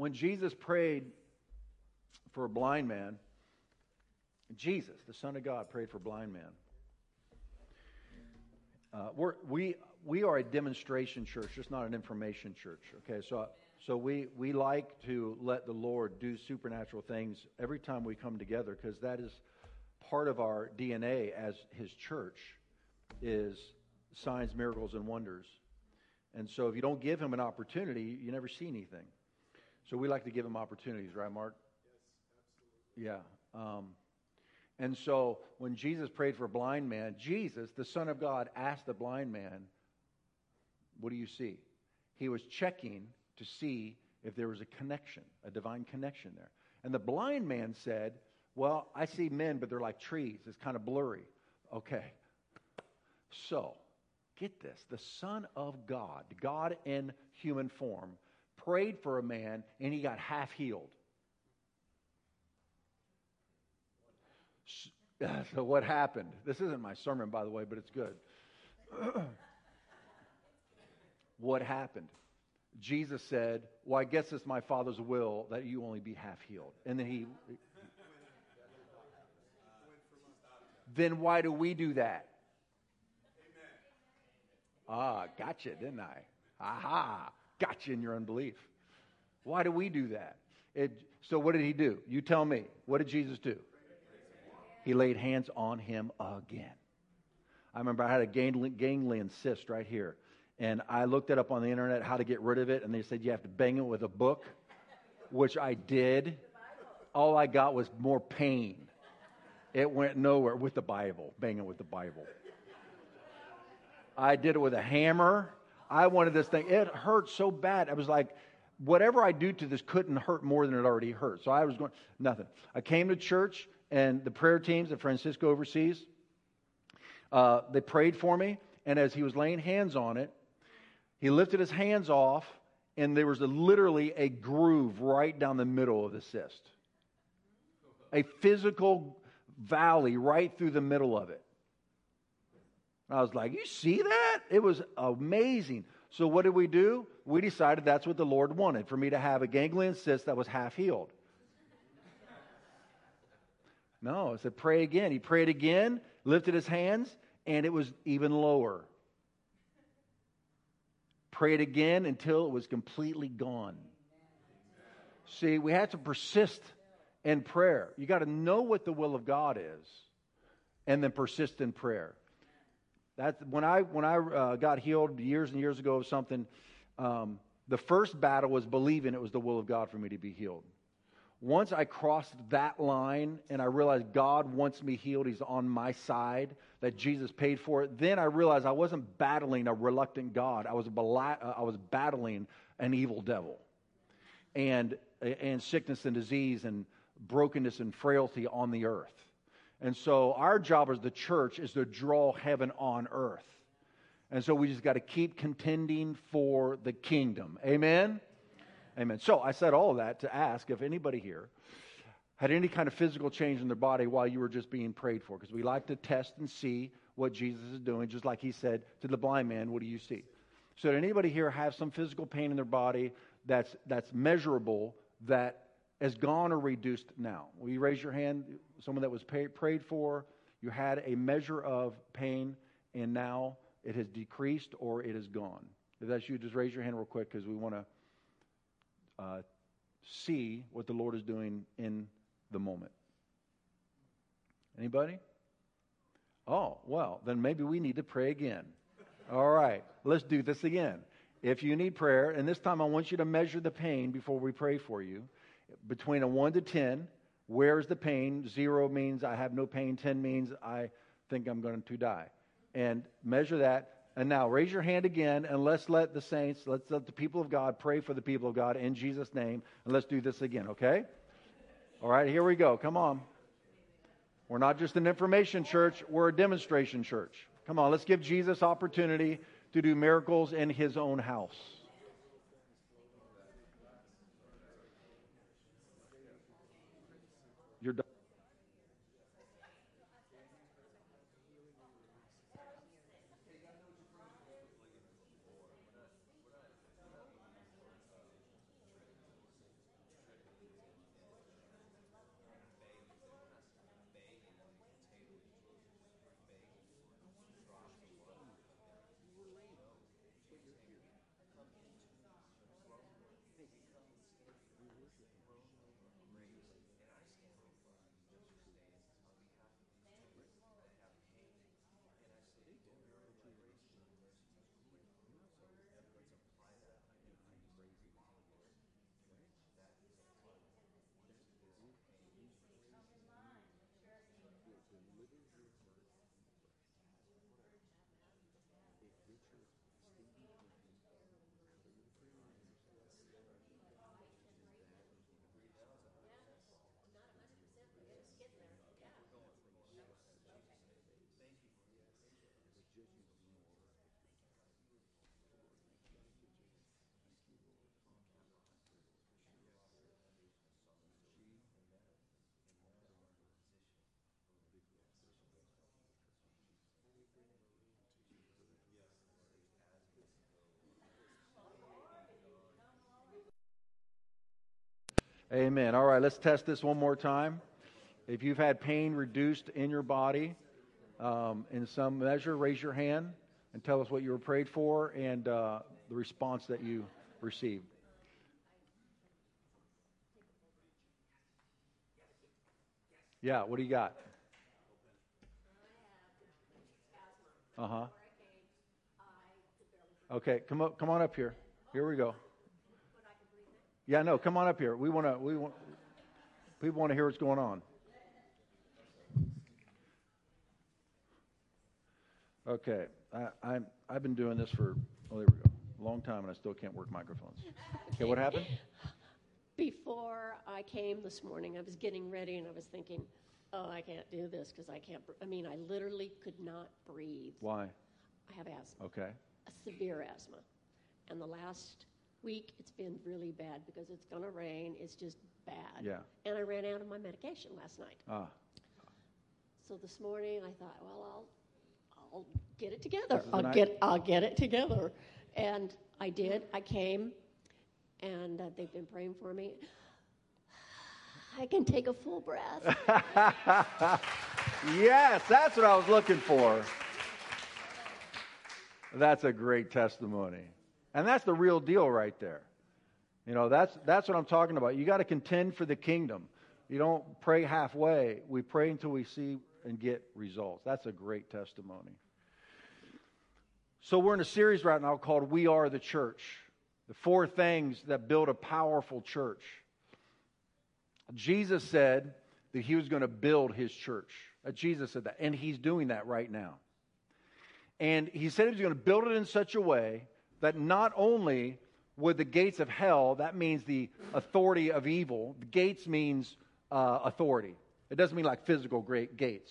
when Jesus prayed for a blind man, Jesus, the Son of God, prayed for blind man. Uh, we're, we, we are a demonstration church, just not an information church. Okay, so, so we, we like to let the Lord do supernatural things every time we come together because that is part of our DNA as His church is signs, miracles, and wonders. And so if you don't give Him an opportunity, you never see anything. So we like to give Him opportunities, right, Mark? Yes, absolutely. Yeah. Um, and so when Jesus prayed for a blind man, Jesus, the Son of God, asked the blind man, What do you see? He was checking to see if there was a connection, a divine connection there. And the blind man said, Well, I see men, but they're like trees. It's kind of blurry. Okay. So, get this the Son of God, God in human form, prayed for a man and he got half healed. So, what happened? This isn't my sermon, by the way, but it's good. what happened? Jesus said, Well, I guess it's my Father's will that you only be half healed. And then he. then why do we do that? Ah, gotcha, didn't I? Aha, gotcha in your unbelief. Why do we do that? It, so, what did he do? You tell me. What did Jesus do? he laid hands on him again. I remember I had a ganglion cyst right here. And I looked it up on the internet how to get rid of it, and they said you have to bang it with a book, which I did. All I got was more pain. It went nowhere with the Bible, bang it with the Bible. I did it with a hammer. I wanted this thing. It hurt so bad. I was like, whatever I do to this couldn't hurt more than it already hurt. So I was going, nothing. I came to church and the prayer teams that Francisco oversees, uh, they prayed for me. And as he was laying hands on it, he lifted his hands off, and there was a, literally a groove right down the middle of the cyst. A physical valley right through the middle of it. I was like, You see that? It was amazing. So, what did we do? We decided that's what the Lord wanted for me to have a ganglion cyst that was half healed. No, I said pray again. He prayed again, lifted his hands, and it was even lower. Prayed again until it was completely gone. See, we have to persist in prayer. You got to know what the will of God is, and then persist in prayer. When I when I uh, got healed years and years ago of something, um, the first battle was believing it was the will of God for me to be healed. Once I crossed that line and I realized God wants me healed, He's on my side, that Jesus paid for it, then I realized I wasn't battling a reluctant God. I was, uh, I was battling an evil devil. And, and sickness and disease and brokenness and frailty on the earth. And so our job as the church is to draw heaven on earth. And so we just got to keep contending for the kingdom. Amen? Amen. So I said all that to ask if anybody here had any kind of physical change in their body while you were just being prayed for, because we like to test and see what Jesus is doing, just like he said to the blind man, What do you see? So, did anybody here have some physical pain in their body that's, that's measurable that has gone or reduced now? Will you raise your hand? Someone that was pay, prayed for, you had a measure of pain, and now it has decreased or it is gone. If that's you, just raise your hand real quick because we want to uh, see what the Lord is doing in the moment. Anybody? Oh, well, then maybe we need to pray again. All right, let's do this again. If you need prayer, and this time I want you to measure the pain before we pray for you. Between a 1 to 10, where's the pain? Zero means I have no pain, 10 means I think I'm going to die. And measure that and now raise your hand again, and let's let the saints, let's let the people of God pray for the people of God in Jesus' name. And let's do this again, okay? All right, here we go. Come on. We're not just an information church, we're a demonstration church. Come on, let's give Jesus opportunity to do miracles in his own house. You're done. Amen. All right, let's test this one more time. If you've had pain reduced in your body um, in some measure, raise your hand and tell us what you were prayed for and uh, the response that you received. Yeah, what do you got? Uh huh. Okay, come up, come on up here. Here we go. Yeah, no, come on up here. We want to. We want. People want to hear what's going on. Okay, I, I'm. I've been doing this for. Oh, there we go. A long time, and I still can't work microphones. Okay, what happened? Before I came this morning, I was getting ready and I was thinking, oh, I can't do this because I can't. br- I mean, I literally could not breathe. Why? I have asthma, Okay. a severe asthma. And the last week, it's been really bad because it's going to rain. It's just bad. Yeah. And I ran out of my medication last night. Ah. So this morning, I thought, well, I'll, I'll get it together. I'll night? get, I'll get it together. And I did. I came, and uh, they've been praying for me. I can take a full breath. Yes, that's what I was looking for. That's a great testimony. And that's the real deal right there. You know, that's, that's what I'm talking about. You got to contend for the kingdom. You don't pray halfway. We pray until we see and get results. That's a great testimony. So, we're in a series right now called We Are the Church the four things that build a powerful church. Jesus said that he was going to build his church. Jesus said that, and he's doing that right now. And he said he was going to build it in such a way that not only would the gates of hell, that means the authority of evil, the gates means uh, authority. It doesn't mean like physical great gates.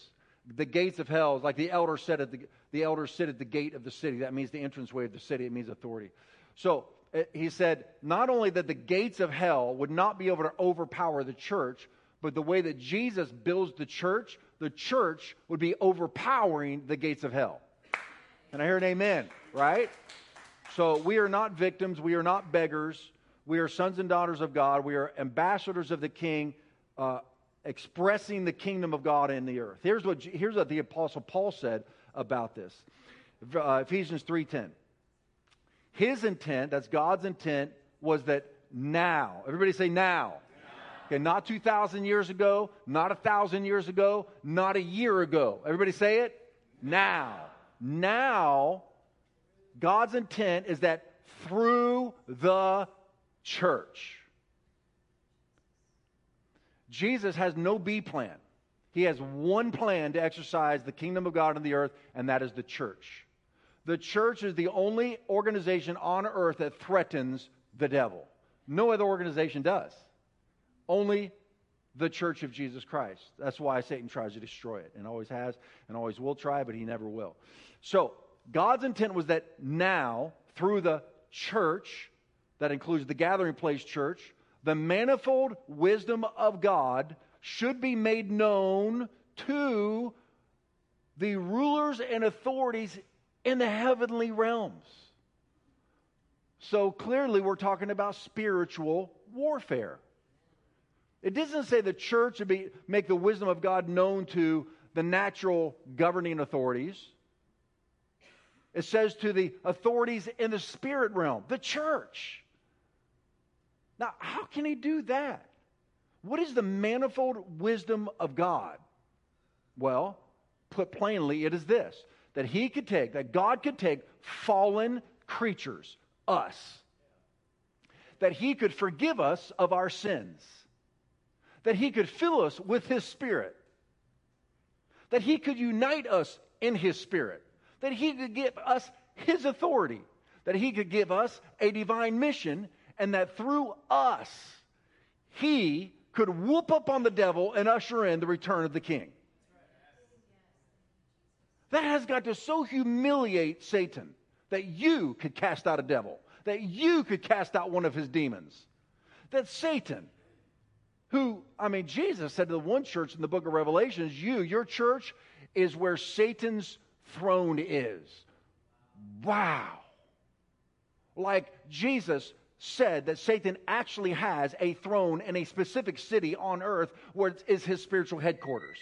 The gates of hell is like the elder said at the, the elders sit at the gate of the city. That means the entranceway of the city. It means authority. So uh, he said not only that the gates of hell would not be able to overpower the church, but the way that Jesus builds the church, the church would be overpowering the gates of hell. And I hear an amen, right? So we are not victims. We are not beggars. We are sons and daughters of God. We are ambassadors of the King, uh, expressing the kingdom of God in the earth. Here's what, here's what the Apostle Paul said about this uh, Ephesians 3.10. His intent, that's God's intent, was that now, everybody say now. Okay, not 2,000 years ago, not a 1,000 years ago, not a year ago. Everybody say it? Now. Now, God's intent is that through the church. Jesus has no B plan. He has one plan to exercise the kingdom of God on the earth, and that is the church. The church is the only organization on earth that threatens the devil. No other organization does. Only the church of Jesus Christ. That's why Satan tries to destroy it and always has and always will try, but he never will. So, God's intent was that now, through the church, that includes the gathering place church, the manifold wisdom of God should be made known to the rulers and authorities in the heavenly realms. So clearly, we're talking about spiritual warfare. It doesn't say the church would be, make the wisdom of God known to the natural governing authorities. It says to the authorities in the spirit realm, the church. Now, how can he do that? What is the manifold wisdom of God? Well, put plainly, it is this that he could take, that God could take fallen creatures, us, that he could forgive us of our sins, that he could fill us with his spirit, that he could unite us in his spirit, that he could give us his authority, that he could give us a divine mission, and that through us, he could whoop up on the devil and usher in the return of the king. That has got to so humiliate Satan that you could cast out a devil, that you could cast out one of his demons. That Satan, who, I mean, Jesus said to the one church in the book of Revelations, you, your church, is where Satan's throne is. Wow. Like Jesus said that Satan actually has a throne in a specific city on earth where it is his spiritual headquarters.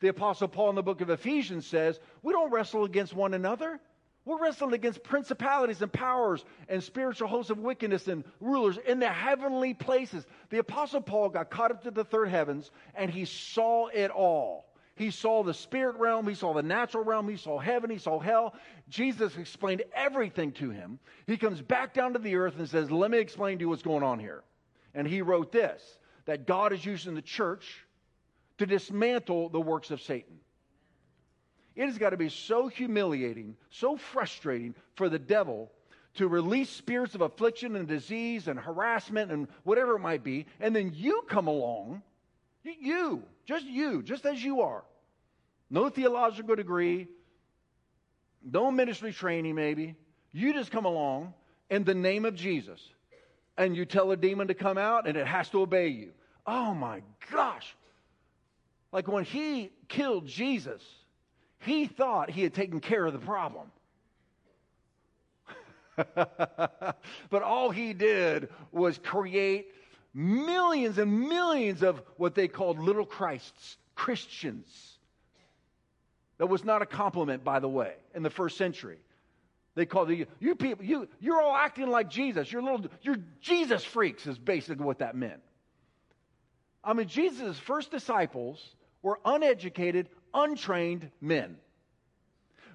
The Apostle Paul in the book of Ephesians says, We don't wrestle against one another. We're wrestling against principalities and powers and spiritual hosts of wickedness and rulers in the heavenly places. The Apostle Paul got caught up to the third heavens and he saw it all. He saw the spirit realm, he saw the natural realm, he saw heaven, he saw hell. Jesus explained everything to him. He comes back down to the earth and says, Let me explain to you what's going on here. And he wrote this that God is using the church to dismantle the works of Satan. It has got to be so humiliating, so frustrating for the devil to release spirits of affliction and disease and harassment and whatever it might be, and then you come along, you, just you, just as you are, no theological degree, no ministry training maybe, you just come along in the name of Jesus and you tell a demon to come out and it has to obey you. Oh my gosh. Like when he killed Jesus, he thought he had taken care of the problem. but all he did was create millions and millions of what they called little Christs, Christians. That was not a compliment, by the way, in the first century. They called you, you people, you, you're all acting like Jesus. You're little, you're Jesus freaks, is basically what that meant. I mean, Jesus' first disciples were uneducated, untrained men.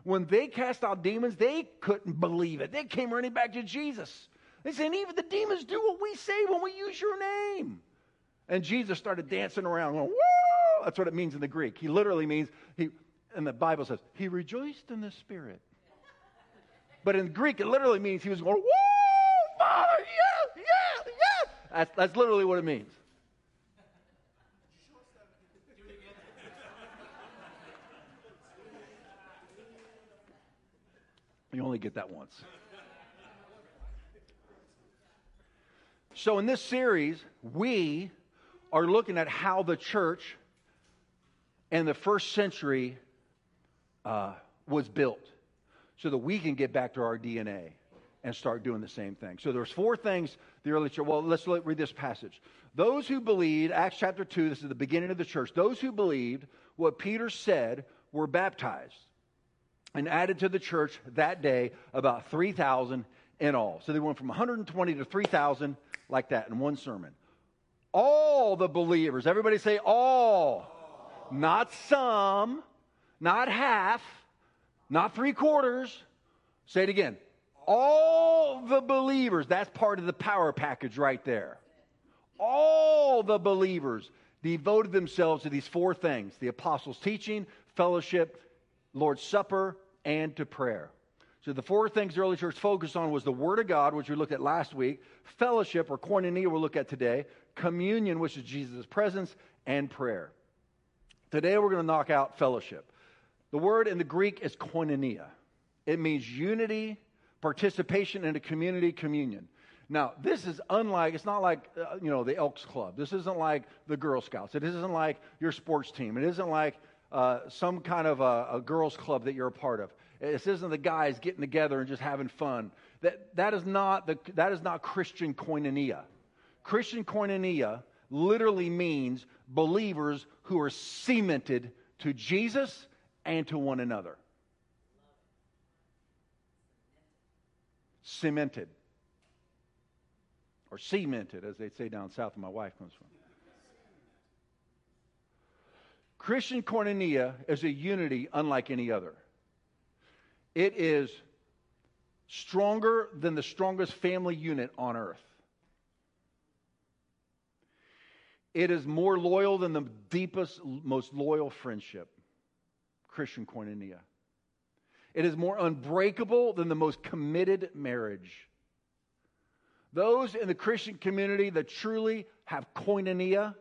When they cast out demons, they couldn't believe it. They came running back to Jesus. They said, even the demons do what we say when we use your name. And Jesus started dancing around, going, Woo! That's what it means in the Greek. He literally means, he, and the Bible says, he rejoiced in the Spirit. But in Greek, it literally means he was going, Woo! Father, yeah, yeah, yeah. That's, that's literally what it means. You only get that once. So, in this series, we are looking at how the church in the first century uh, was built so that we can get back to our DNA and start doing the same thing. So, there's four things the early church, well, let's read this passage. Those who believed, Acts chapter 2, this is the beginning of the church, those who believed what Peter said were baptized and added to the church that day about 3,000 in all. So they went from 120 to 3,000 like that in one sermon. All the believers, everybody say all, not some, not half, not three quarters. Say it again. All the believers, that's part of the power package right there. All the believers devoted themselves to these four things the apostles' teaching, fellowship, Lord's Supper, and to prayer. So the four things the early church focused on was the Word of God, which we looked at last week, fellowship or koinonia we'll look at today, communion, which is Jesus' presence, and prayer. Today we're going to knock out fellowship. The word in the Greek is koinonia. It means unity, participation in a community, communion. Now, this is unlike, it's not like, uh, you know, the Elks Club. This isn't like the Girl Scouts. It isn't like your sports team. It isn't like uh, some kind of a, a girls' club that you're a part of. This isn't the guys getting together and just having fun. That, that, is not the, that is not Christian koinonia. Christian koinonia literally means believers who are cemented to Jesus and to one another. Cemented. Or cemented, as they say down south where my wife comes from. Christian koinonia is a unity unlike any other. It is stronger than the strongest family unit on earth. It is more loyal than the deepest, most loyal friendship. Christian koinonia. It is more unbreakable than the most committed marriage. Those in the Christian community that truly have koinonia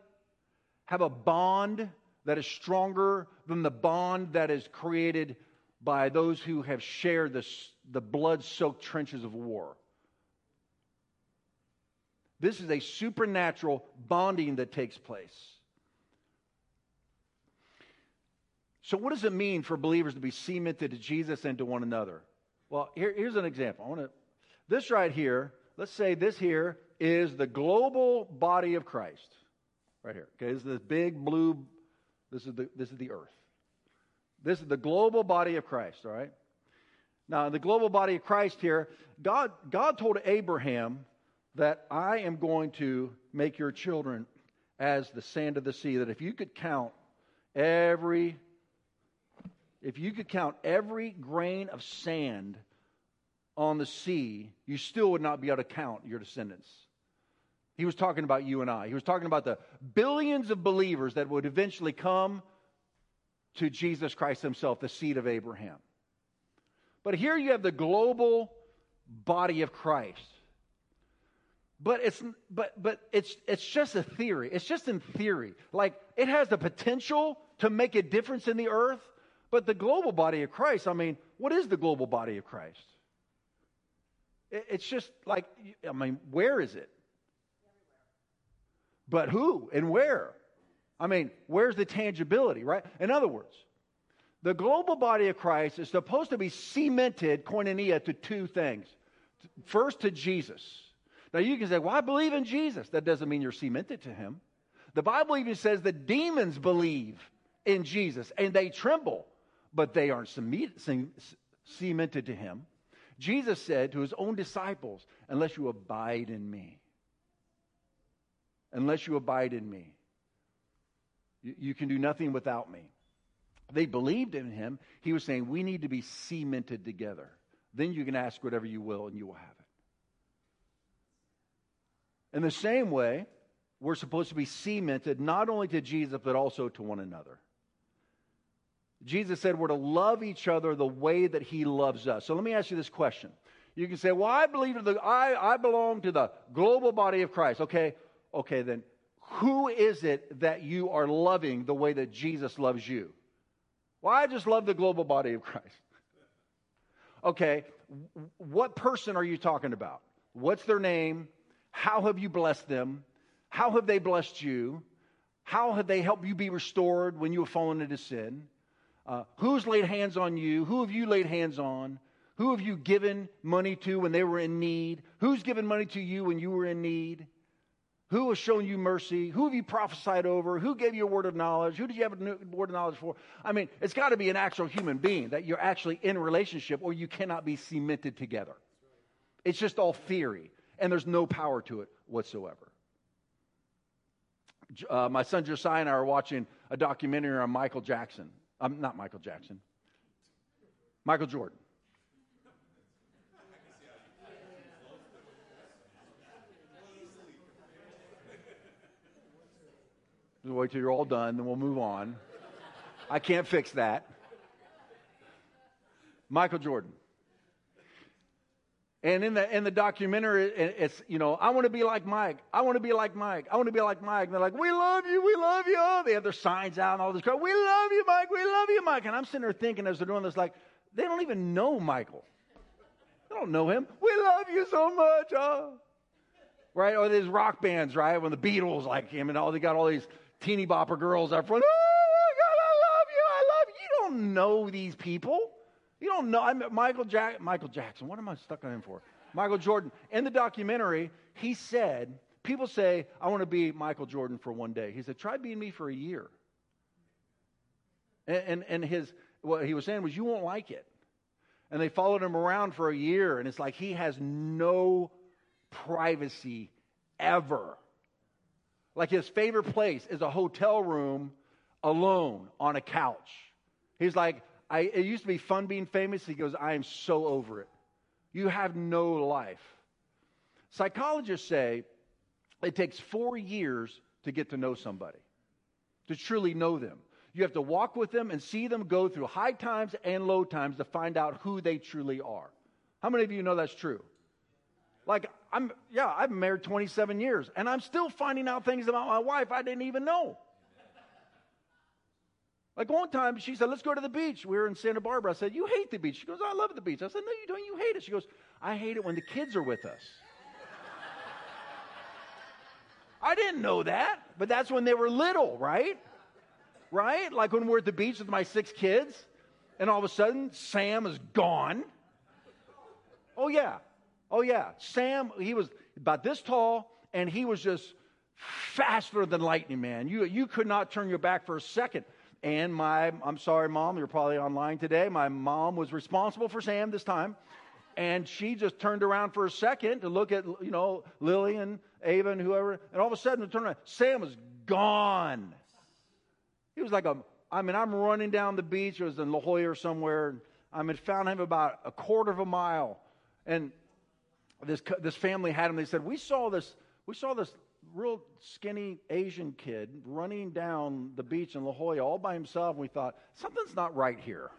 have a bond that is stronger than the bond that is created by those who have shared this, the blood soaked trenches of war. This is a supernatural bonding that takes place. So, what does it mean for believers to be cemented to Jesus and to one another? Well, here, here's an example. I want to. This right here let's say this here is the global body of Christ. Right here. Okay, this is this big blue, this is the this is the earth. This is the global body of Christ, all right? Now, in the global body of Christ here, God, God told Abraham that I am going to make your children as the sand of the sea, that if you could count every if you could count every grain of sand on the sea, you still would not be able to count your descendants. He was talking about you and I. He was talking about the billions of believers that would eventually come to Jesus Christ himself, the seed of Abraham. But here you have the global body of Christ. But it's but but it's it's just a theory. It's just in theory. Like it has the potential to make a difference in the earth, but the global body of Christ, I mean, what is the global body of Christ? It's just like I mean, where is it? But who and where? I mean, where's the tangibility, right? In other words, the global body of Christ is supposed to be cemented, koinonia, to two things. First, to Jesus. Now, you can say, well, I believe in Jesus. That doesn't mean you're cemented to him. The Bible even says that demons believe in Jesus and they tremble, but they aren't cemented to him. Jesus said to his own disciples, unless you abide in me, unless you abide in me. You, can do nothing without me. They believed in him. He was saying, We need to be cemented together. Then you can ask whatever you will, and you will have it. In the same way, we're supposed to be cemented not only to Jesus, but also to one another. Jesus said we're to love each other the way that he loves us. So let me ask you this question. You can say, Well, I believe the, I, I belong to the global body of Christ. Okay, okay, then who is it that you are loving the way that Jesus loves you? Well, I just love the global body of Christ. Okay, what person are you talking about? What's their name? How have you blessed them? How have they blessed you? How have they helped you be restored when you have fallen into sin? Uh, who's laid hands on you? Who have you laid hands on? Who have you given money to when they were in need? Who's given money to you when you were in need? Who has shown you mercy? Who have you prophesied over? Who gave you a word of knowledge? Who did you have a word of knowledge for? I mean, it's got to be an actual human being that you're actually in relationship or you cannot be cemented together. It's just all theory, and there's no power to it whatsoever. Uh, my son Josiah and I are watching a documentary on Michael Jackson. Um, not Michael Jackson, Michael Jordan. Just wait till you're all done, then we'll move on. I can't fix that. Michael Jordan. And in the in the documentary, it's you know, I want to be like Mike. I want to be like Mike. I want to be like Mike. And they're like, we love you, we love you. They have their signs out and all this crap. We love you, Mike. We love you, Mike. And I'm sitting there thinking as they're doing this, like, they don't even know Michael. They don't know him. We love you so much. Oh. Right? Or these rock bands, right? When the Beatles like him and all they got all these teeny bopper girls up front. Oh, God, I love you. I love you. You don't know these people. You don't know. I'm Michael, Jack, Michael Jackson. What am I stuck on him for? Michael Jordan. In the documentary, he said, people say, I want to be Michael Jordan for one day. He said, try being me for a year. And, and, and his, what he was saying was, you won't like it. And they followed him around for a year, and it's like he has no privacy ever. Like his favorite place is a hotel room alone on a couch. He's like, I, it used to be fun being famous. He goes, I am so over it. You have no life. Psychologists say it takes four years to get to know somebody, to truly know them. You have to walk with them and see them go through high times and low times to find out who they truly are. How many of you know that's true? Like, I'm, yeah, I've been married 27 years, and I'm still finding out things about my wife I didn't even know. Like one time, she said, Let's go to the beach. We were in Santa Barbara. I said, You hate the beach. She goes, I love the beach. I said, No, you don't. You hate it. She goes, I hate it when the kids are with us. I didn't know that, but that's when they were little, right? Right? Like when we're at the beach with my six kids, and all of a sudden, Sam is gone. Oh, yeah. Oh, yeah. Sam, he was about this tall, and he was just faster than lightning, man. You, you could not turn your back for a second. And my, I'm sorry, mom, you're probably online today. My mom was responsible for Sam this time. And she just turned around for a second to look at, you know, Lily and Ava and whoever. And all of a sudden, it turned around. Sam was gone. He was like a, I mean, I'm running down the beach. It was in La Jolla or somewhere. And I mean, found him about a quarter of a mile. And this, this family had him. They said, we saw this, we saw this real skinny Asian kid running down the beach in La Jolla all by himself. And we thought, something's not right here.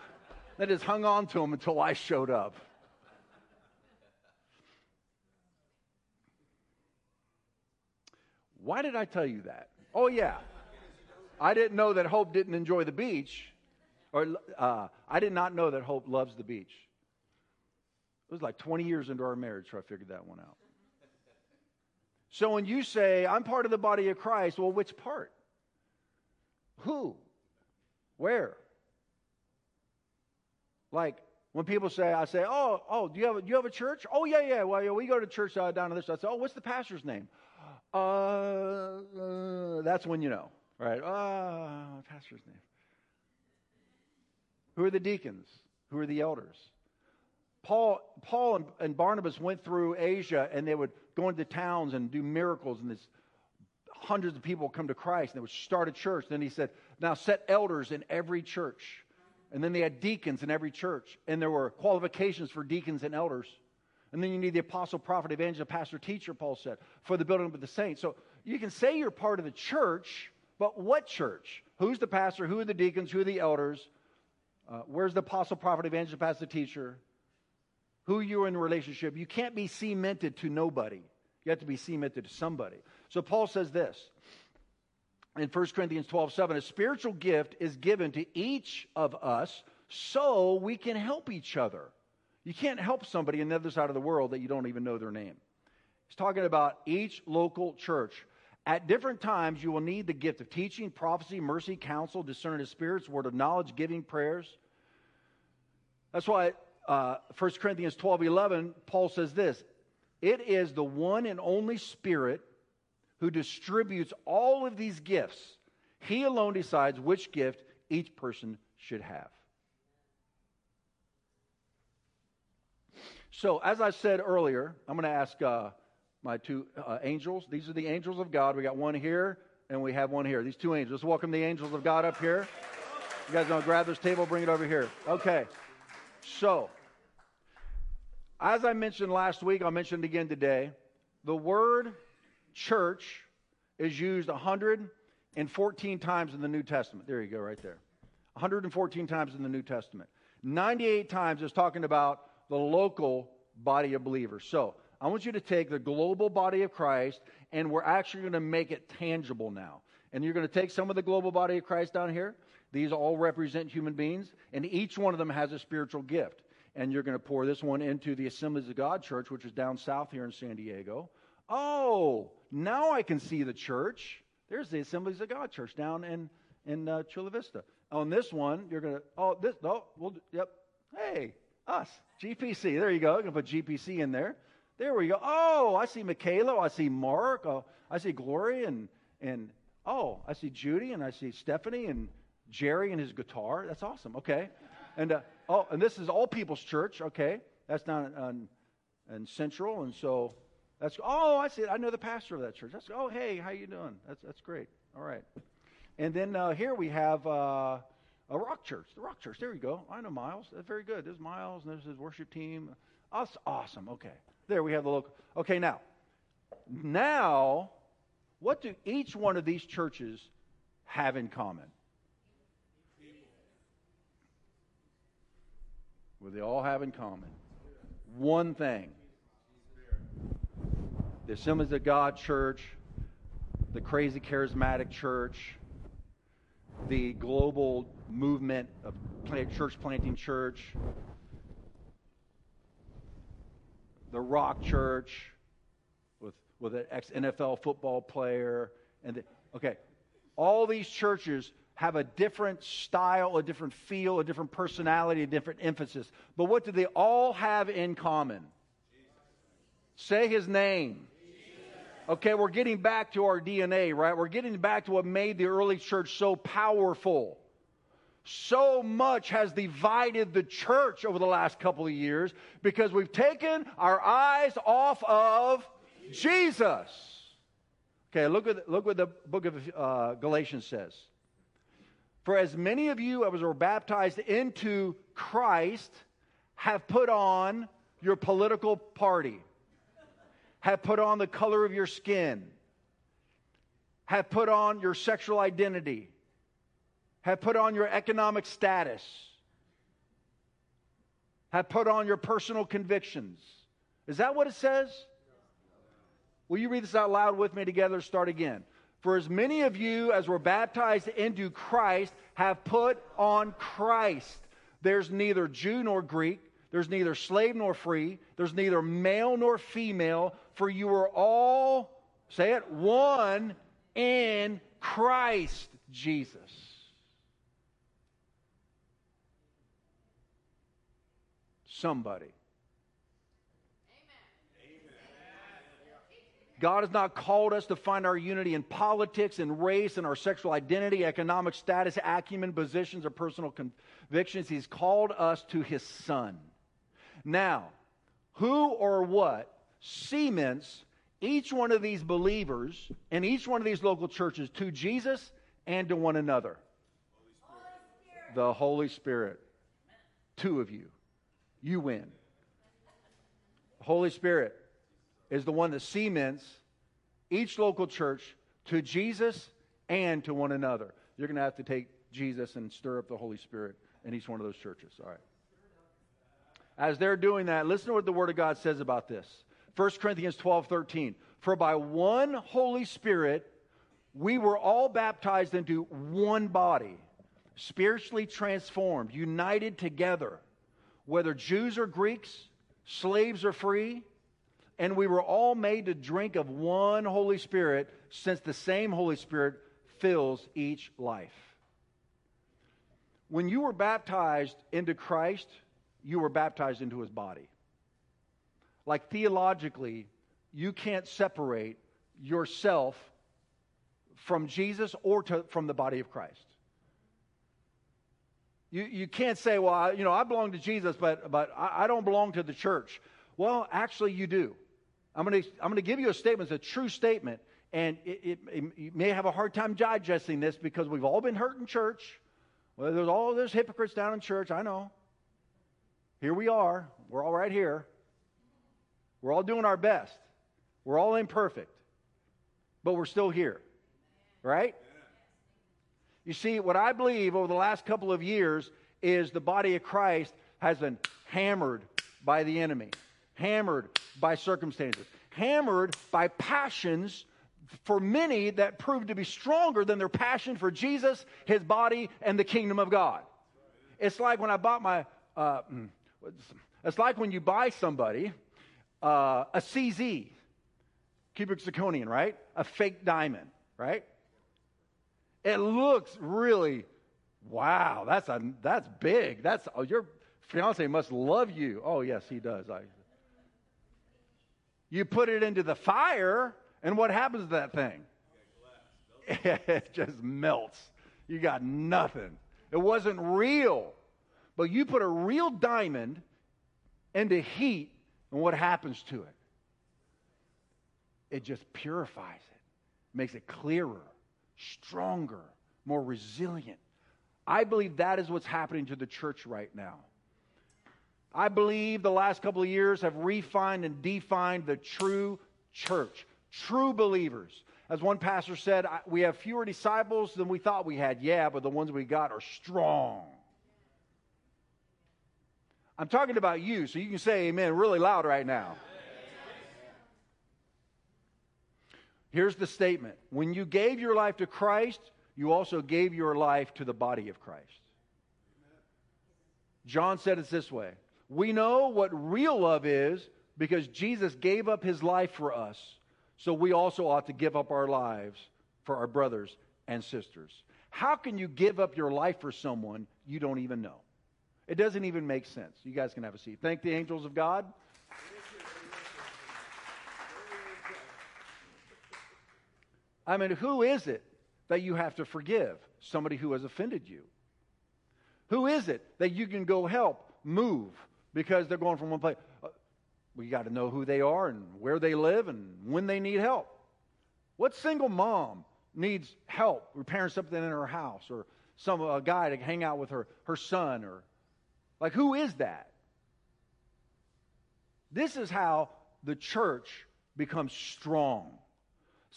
that has hung on to him until I showed up. Why did I tell you that? Oh, yeah. I didn't know that Hope didn't enjoy the beach, or uh, I did not know that Hope loves the beach. It was like 20 years into our marriage, so I figured that one out. So when you say, I'm part of the body of Christ, well, which part? Who? Where? Like when people say, I say, oh, oh, do you have a, do you have a church? Oh, yeah, yeah. Well, yeah, we go to church uh, down to this. I say, oh, what's the pastor's name? Uh, uh, that's when you know, right? Uh, pastor's name. Who are the deacons? Who are the elders? Paul, Paul and, and Barnabas went through Asia and they would go into towns and do miracles and this hundreds of people come to Christ and they would start a church. Then he said, now set elders in every church. And then they had deacons in every church. And there were qualifications for deacons and elders. And then you need the apostle, prophet, evangelist, pastor, teacher, Paul said, for the building of the saints. So you can say you're part of the church, but what church? Who's the pastor? Who are the deacons? Who are the elders? Uh, where's the apostle, prophet, evangelist, pastor, teacher? Who you're in relationship. You can't be cemented to nobody. You have to be cemented to somebody. So Paul says this in 1 Corinthians 12 7 a spiritual gift is given to each of us so we can help each other. You can't help somebody on the other side of the world that you don't even know their name. He's talking about each local church. At different times, you will need the gift of teaching, prophecy, mercy, counsel, discerning of spirits, word of knowledge, giving prayers. That's why uh, 1 Corinthians 12 11, Paul says this It is the one and only Spirit who distributes all of these gifts. He alone decides which gift each person should have. So, as I said earlier, I'm going to ask uh, my two uh, angels. These are the angels of God. We got one here and we have one here. These two angels. Let's welcome the angels of God up here. You guys to grab this table, bring it over here. Okay. So, as I mentioned last week, I'll mention it again today. The word church is used 114 times in the New Testament. There you go, right there. 114 times in the New Testament. 98 times is talking about the local body of believers. So, I want you to take the global body of Christ, and we're actually going to make it tangible now. And you're going to take some of the global body of Christ down here. These all represent human beings, and each one of them has a spiritual gift. And you're going to pour this one into the Assemblies of God Church, which is down south here in San Diego. Oh, now I can see the church. There's the Assemblies of God Church down in, in uh, Chula Vista. On this one, you're going to, oh, this, oh, we'll, yep. Hey, us, GPC. There you go. I'm going to put GPC in there. There we go. Oh, I see Michaela. I see Mark. Oh, I see Glory and, and, oh, I see Judy and I see Stephanie and Jerry and his guitar. That's awesome. Okay. And, uh, oh, and this is All People's Church. Okay. That's down in, in Central. And so that's, oh, I see. I know the pastor of that church. That's, oh, hey, how you doing? That's, that's great. All right. And then uh, here we have uh, a rock church. The rock church. There you go. I know Miles. That's very good. There's Miles and there's his worship team. That's awesome. Okay. There we have the local. Okay, now, now, what do each one of these churches have in common? What do they all have in common? One thing. The Assemblies of God Church, the crazy charismatic church, the global movement of church planting church, the Rock Church with, an ex NFL football player. And the, okay, all these churches have a different style, a different feel, a different personality, a different emphasis. But what do they all have in common? Say his name. Okay, we're getting back to our DNA, right? We're getting back to what made the early church so powerful. So much has divided the church over the last couple of years because we've taken our eyes off of Jesus. Okay, look at, look what the book of uh, Galatians says. For as many of you as were baptized into Christ have put on your political party have put on the color of your skin, have put on your sexual identity, have put on your economic status, have put on your personal convictions. Is that what it says? Will you read this out loud with me together? Start again. For as many of you as were baptized into Christ have put on Christ. There's neither Jew nor Greek. There's neither slave nor free. There's neither male nor female, for you are all, say it, one in Christ Jesus. Somebody. God has not called us to find our unity in politics and race and our sexual identity, economic status, acumen, positions, or personal convictions. He's called us to His Son. Now, who or what cements each one of these believers and each one of these local churches to Jesus and to one another? Holy the Holy Spirit. Two of you. You win. Holy Spirit is the one that cements each local church to Jesus and to one another. You're going to have to take Jesus and stir up the Holy Spirit in each one of those churches. All right as they're doing that, listen to what the Word of God says about this. 1 Corinthians 12 13. For by one Holy Spirit, we were all baptized into one body, spiritually transformed, united together, whether Jews or Greeks, slaves or free, and we were all made to drink of one Holy Spirit, since the same Holy Spirit fills each life. When you were baptized into Christ, you were baptized into his body. Like theologically, you can't separate yourself from Jesus or to, from the body of Christ. You, you can't say, well, I, you know, I belong to Jesus, but, but I, I don't belong to the church. Well, actually, you do. I'm going to I'm going to give you a statement. It's a true statement. And it, it, it, you may have a hard time digesting this because we've all been hurt in church. Well, there's all there's hypocrites down in church. I know. Here we are. We're all right here. We're all doing our best. We're all imperfect, but we're still here. Right? You see, what I believe over the last couple of years is the body of Christ has been hammered by the enemy, hammered by circumstances, hammered by passions for many that proved to be stronger than their passion for Jesus, his body, and the kingdom of God. It's like when I bought my, uh, mm, it's like when you buy somebody uh, a CZ, cubic zirconium, right? A fake diamond, right? It looks really, wow, that's, a, that's big. That's, oh, your fiance must love you. Oh, yes, he does. I, you put it into the fire, and what happens to that thing? it just melts. You got nothing. It wasn't real. But you put a real diamond into heat, and what happens to it? It just purifies it, makes it clearer, stronger, more resilient. I believe that is what's happening to the church right now. I believe the last couple of years have refined and defined the true church, true believers. As one pastor said, we have fewer disciples than we thought we had. Yeah, but the ones we got are strong. I'm talking about you, so you can say amen really loud right now. Here's the statement When you gave your life to Christ, you also gave your life to the body of Christ. John said it this way we know what real love is because Jesus gave up his life for us. So we also ought to give up our lives for our brothers and sisters. How can you give up your life for someone you don't even know? It doesn't even make sense. You guys can have a seat. Thank the angels of God. I mean, who is it that you have to forgive? Somebody who has offended you. Who is it that you can go help, move, because they're going from one place? Uh, we got to know who they are and where they live and when they need help. What single mom needs help repairing something in her house or some a guy to hang out with her her son or like who is that? This is how the church becomes strong.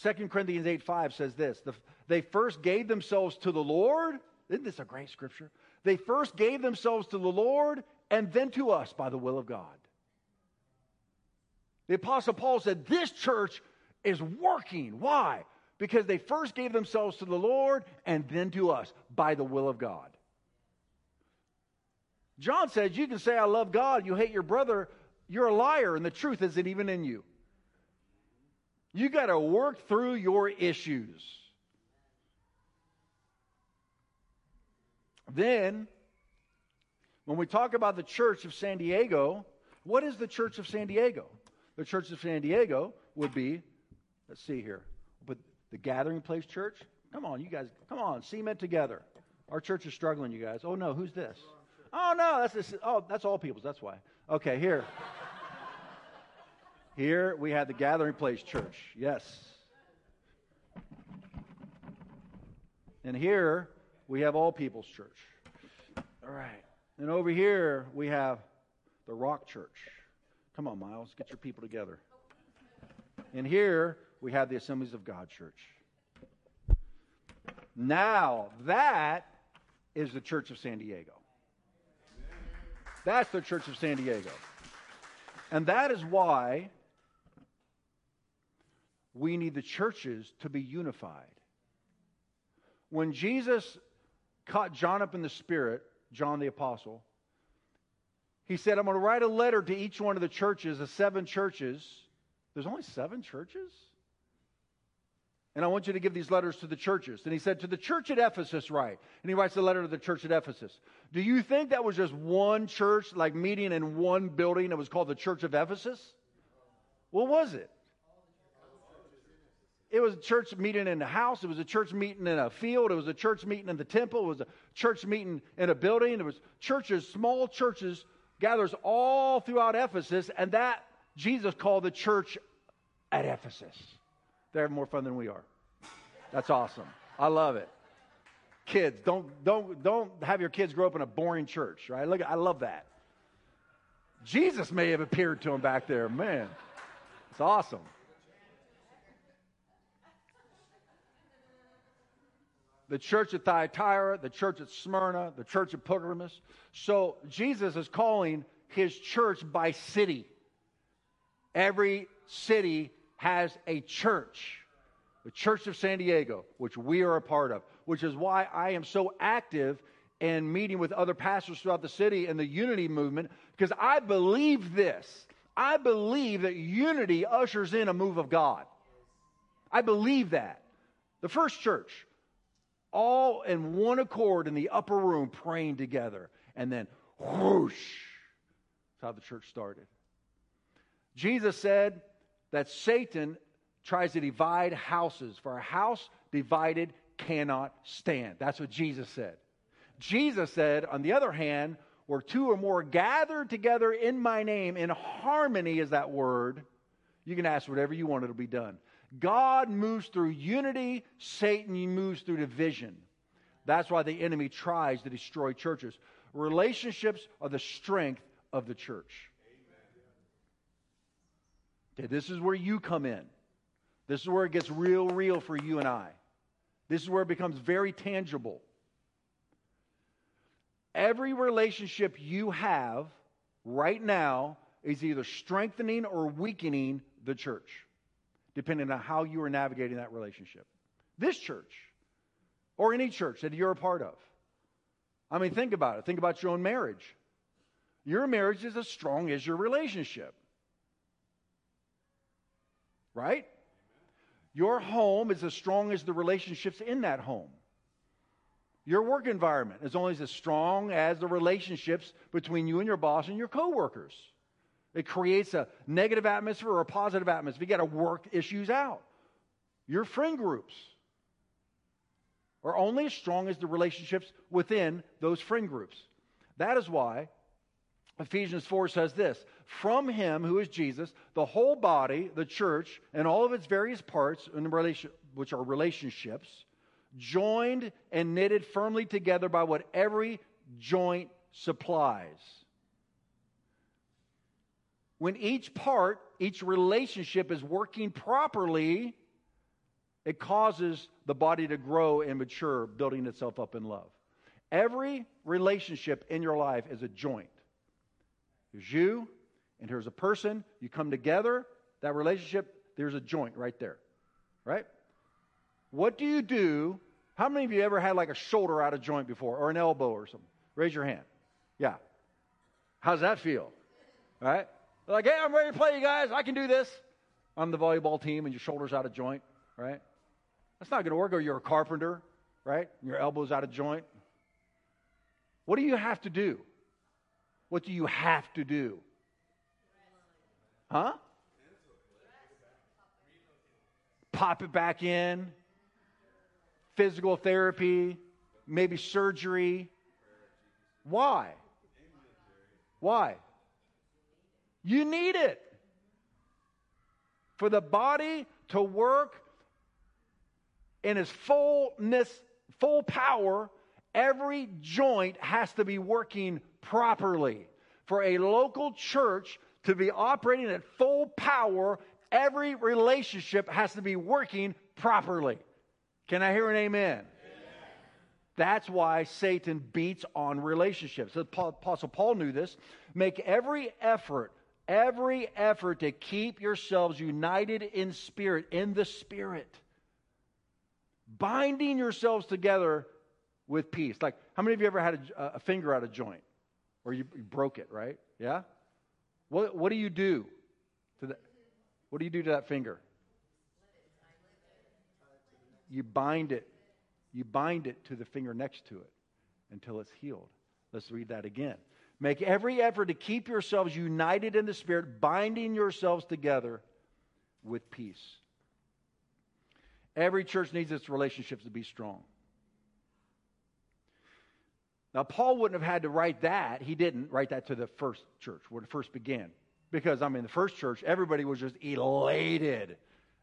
2 Corinthians 8 5 says this the, They first gave themselves to the Lord. Isn't this a great scripture? They first gave themselves to the Lord and then to us by the will of God. The Apostle Paul said, This church is working. Why? Because they first gave themselves to the Lord and then to us by the will of God. John says, You can say, I love God, you hate your brother, you're a liar, and the truth isn't even in you. You got to work through your issues. Then, when we talk about the church of San Diego, what is the church of San Diego? The church of San Diego would be, let's see here, but the Gathering Place Church. Come on, you guys, come on, cement together. Our church is struggling, you guys. Oh no, who's this? Oh no, that's this, oh that's all people's. That's why. Okay, here. here we have the Gathering Place Church. Yes. And here we have All People's Church. All right. And over here we have the Rock Church. Come on, Miles, get your people together. And here we have the Assemblies of God Church. Now, that is the Church of San Diego. That's the Church of San Diego. And that is why we need the churches to be unified. When Jesus caught John up in the Spirit, John the Apostle, he said, I'm going to write a letter to each one of the churches, the seven churches. There's only seven churches? And I want you to give these letters to the churches. And he said, To the church at Ephesus, write. And he writes a letter to the church at Ephesus. Do you think that was just one church, like meeting in one building that was called the church of Ephesus? What was it? It was a church meeting in a house. It was a church meeting in a field. It was a church meeting in the temple. It was a church meeting in a building. It was churches, small churches, gathers all throughout Ephesus. And that Jesus called the church at Ephesus. They're having more fun than we are. That's awesome. I love it. Kids, don't, don't, don't have your kids grow up in a boring church, right? Look, I love that. Jesus may have appeared to them back there. Man, it's awesome. The church at Thyatira, the church at Smyrna, the church at Pergamos. So Jesus is calling his church by city. Every city has a church. The Church of San Diego, which we are a part of, which is why I am so active in meeting with other pastors throughout the city and the unity movement, because I believe this. I believe that unity ushers in a move of God. I believe that. The first church, all in one accord in the upper room praying together. And then whoosh, that's how the church started. Jesus said that Satan tries to divide houses, for a house divided cannot stand. That's what Jesus said. Jesus said, on the other hand, where two or more gathered together in my name, in harmony is that word, you can ask whatever you want, it'll be done. God moves through unity, Satan moves through division. That's why the enemy tries to destroy churches. Relationships are the strength of the church. Okay, this is where you come in. This is where it gets real, real for you and I. This is where it becomes very tangible. Every relationship you have right now is either strengthening or weakening the church depending on how you are navigating that relationship. This church, or any church that you're a part of. I mean, think about it. Think about your own marriage. Your marriage is as strong as your relationship. Right? Your home is as strong as the relationships in that home. Your work environment is only as strong as the relationships between you and your boss and your coworkers. It creates a negative atmosphere or a positive atmosphere. You got to work issues out. Your friend groups are only as strong as the relationships within those friend groups. That is why Ephesians 4 says this From him, who is Jesus, the whole body, the church, and all of its various parts, relation, which are relationships, joined and knitted firmly together by what every joint supplies. When each part, each relationship is working properly, it causes the body to grow and mature, building itself up in love. Every relationship in your life is a joint. There's you, and here's a person. You come together, that relationship, there's a joint right there. Right? What do you do? How many of you ever had like a shoulder out of joint before or an elbow or something? Raise your hand. Yeah. How's that feel? Right? Like, hey, I'm ready to play, you guys. I can do this. On the volleyball team and your shoulder's out of joint, right? That's not going to work. Or you're a carpenter, right? Your elbow's out of joint. What do you have to do? What do you have to do? Huh? Pop it back in. Physical therapy, maybe surgery. Why? Why? You need it. For the body to work in its fullness, full power, every joint has to be working properly. For a local church to be operating at full power, every relationship has to be working properly. Can I hear an amen? That's why Satan beats on relationships. So Apostle Paul knew this. Make every effort, every effort to keep yourselves united in spirit, in the spirit binding yourselves together with peace. Like, how many of you ever had a, a finger out of joint? Or you, you, broke it, right? Yeah? What, what do you do to that? What do you do to that finger? You bind it. You bind it to the finger next to it until it's healed. Let's read that again. Make every effort to keep yourselves united in the Spirit, binding yourselves together with peace. Every church needs its relationships to be strong. Now, Paul wouldn't have had to write that. He didn't write that to the first church where it first began. Because, I mean, the first church, everybody was just elated.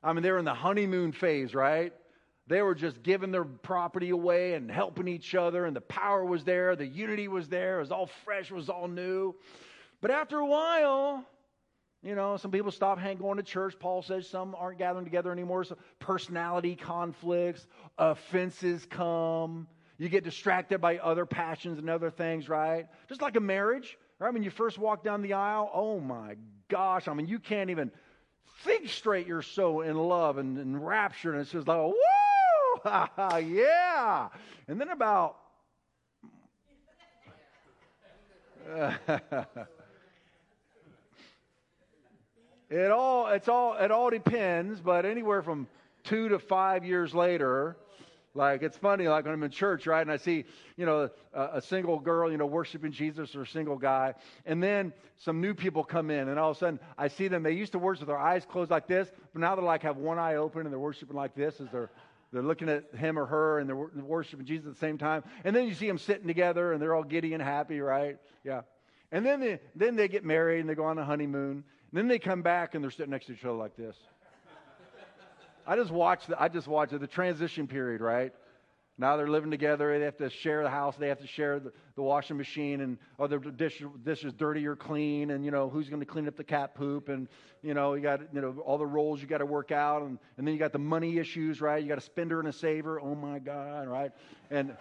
I mean, they were in the honeymoon phase, right? They were just giving their property away and helping each other, and the power was there, the unity was there, it was all fresh, it was all new. But after a while, you know, some people stop hang, going to church. Paul says some aren't gathering together anymore. So personality conflicts, offenses come. You get distracted by other passions and other things, right? Just like a marriage, right? When you first walk down the aisle, oh my gosh, I mean, you can't even think straight. You're so in love and, and raptured, and it's just like, woo, yeah. And then about. It all, it's all, it all depends, but anywhere from two to five years later, like it's funny, like when I'm in church, right, and I see, you know, a, a, single girl, you know, worshiping Jesus or a single guy, and then some new people come in, and all of a sudden I see them. They used to worship with their eyes closed like this, but now they're like have one eye open and they're worshiping like this as they're they're looking at him or her and they're worshiping Jesus at the same time. And then you see them sitting together and they're all giddy and happy, right? Yeah. And then they, then they get married and they go on a honeymoon. And then they come back and they're sitting next to each other like this. I just watch the, I just watch the transition period, right? Now they're living together. They have to share the house. They have to share the, the washing machine, and other dish, dish is dirty or clean, and you know who's going to clean up the cat poop, and you know you got you know all the roles you got to work out, and, and then you got the money issues, right? You got a spender and a saver. Oh my God, right? And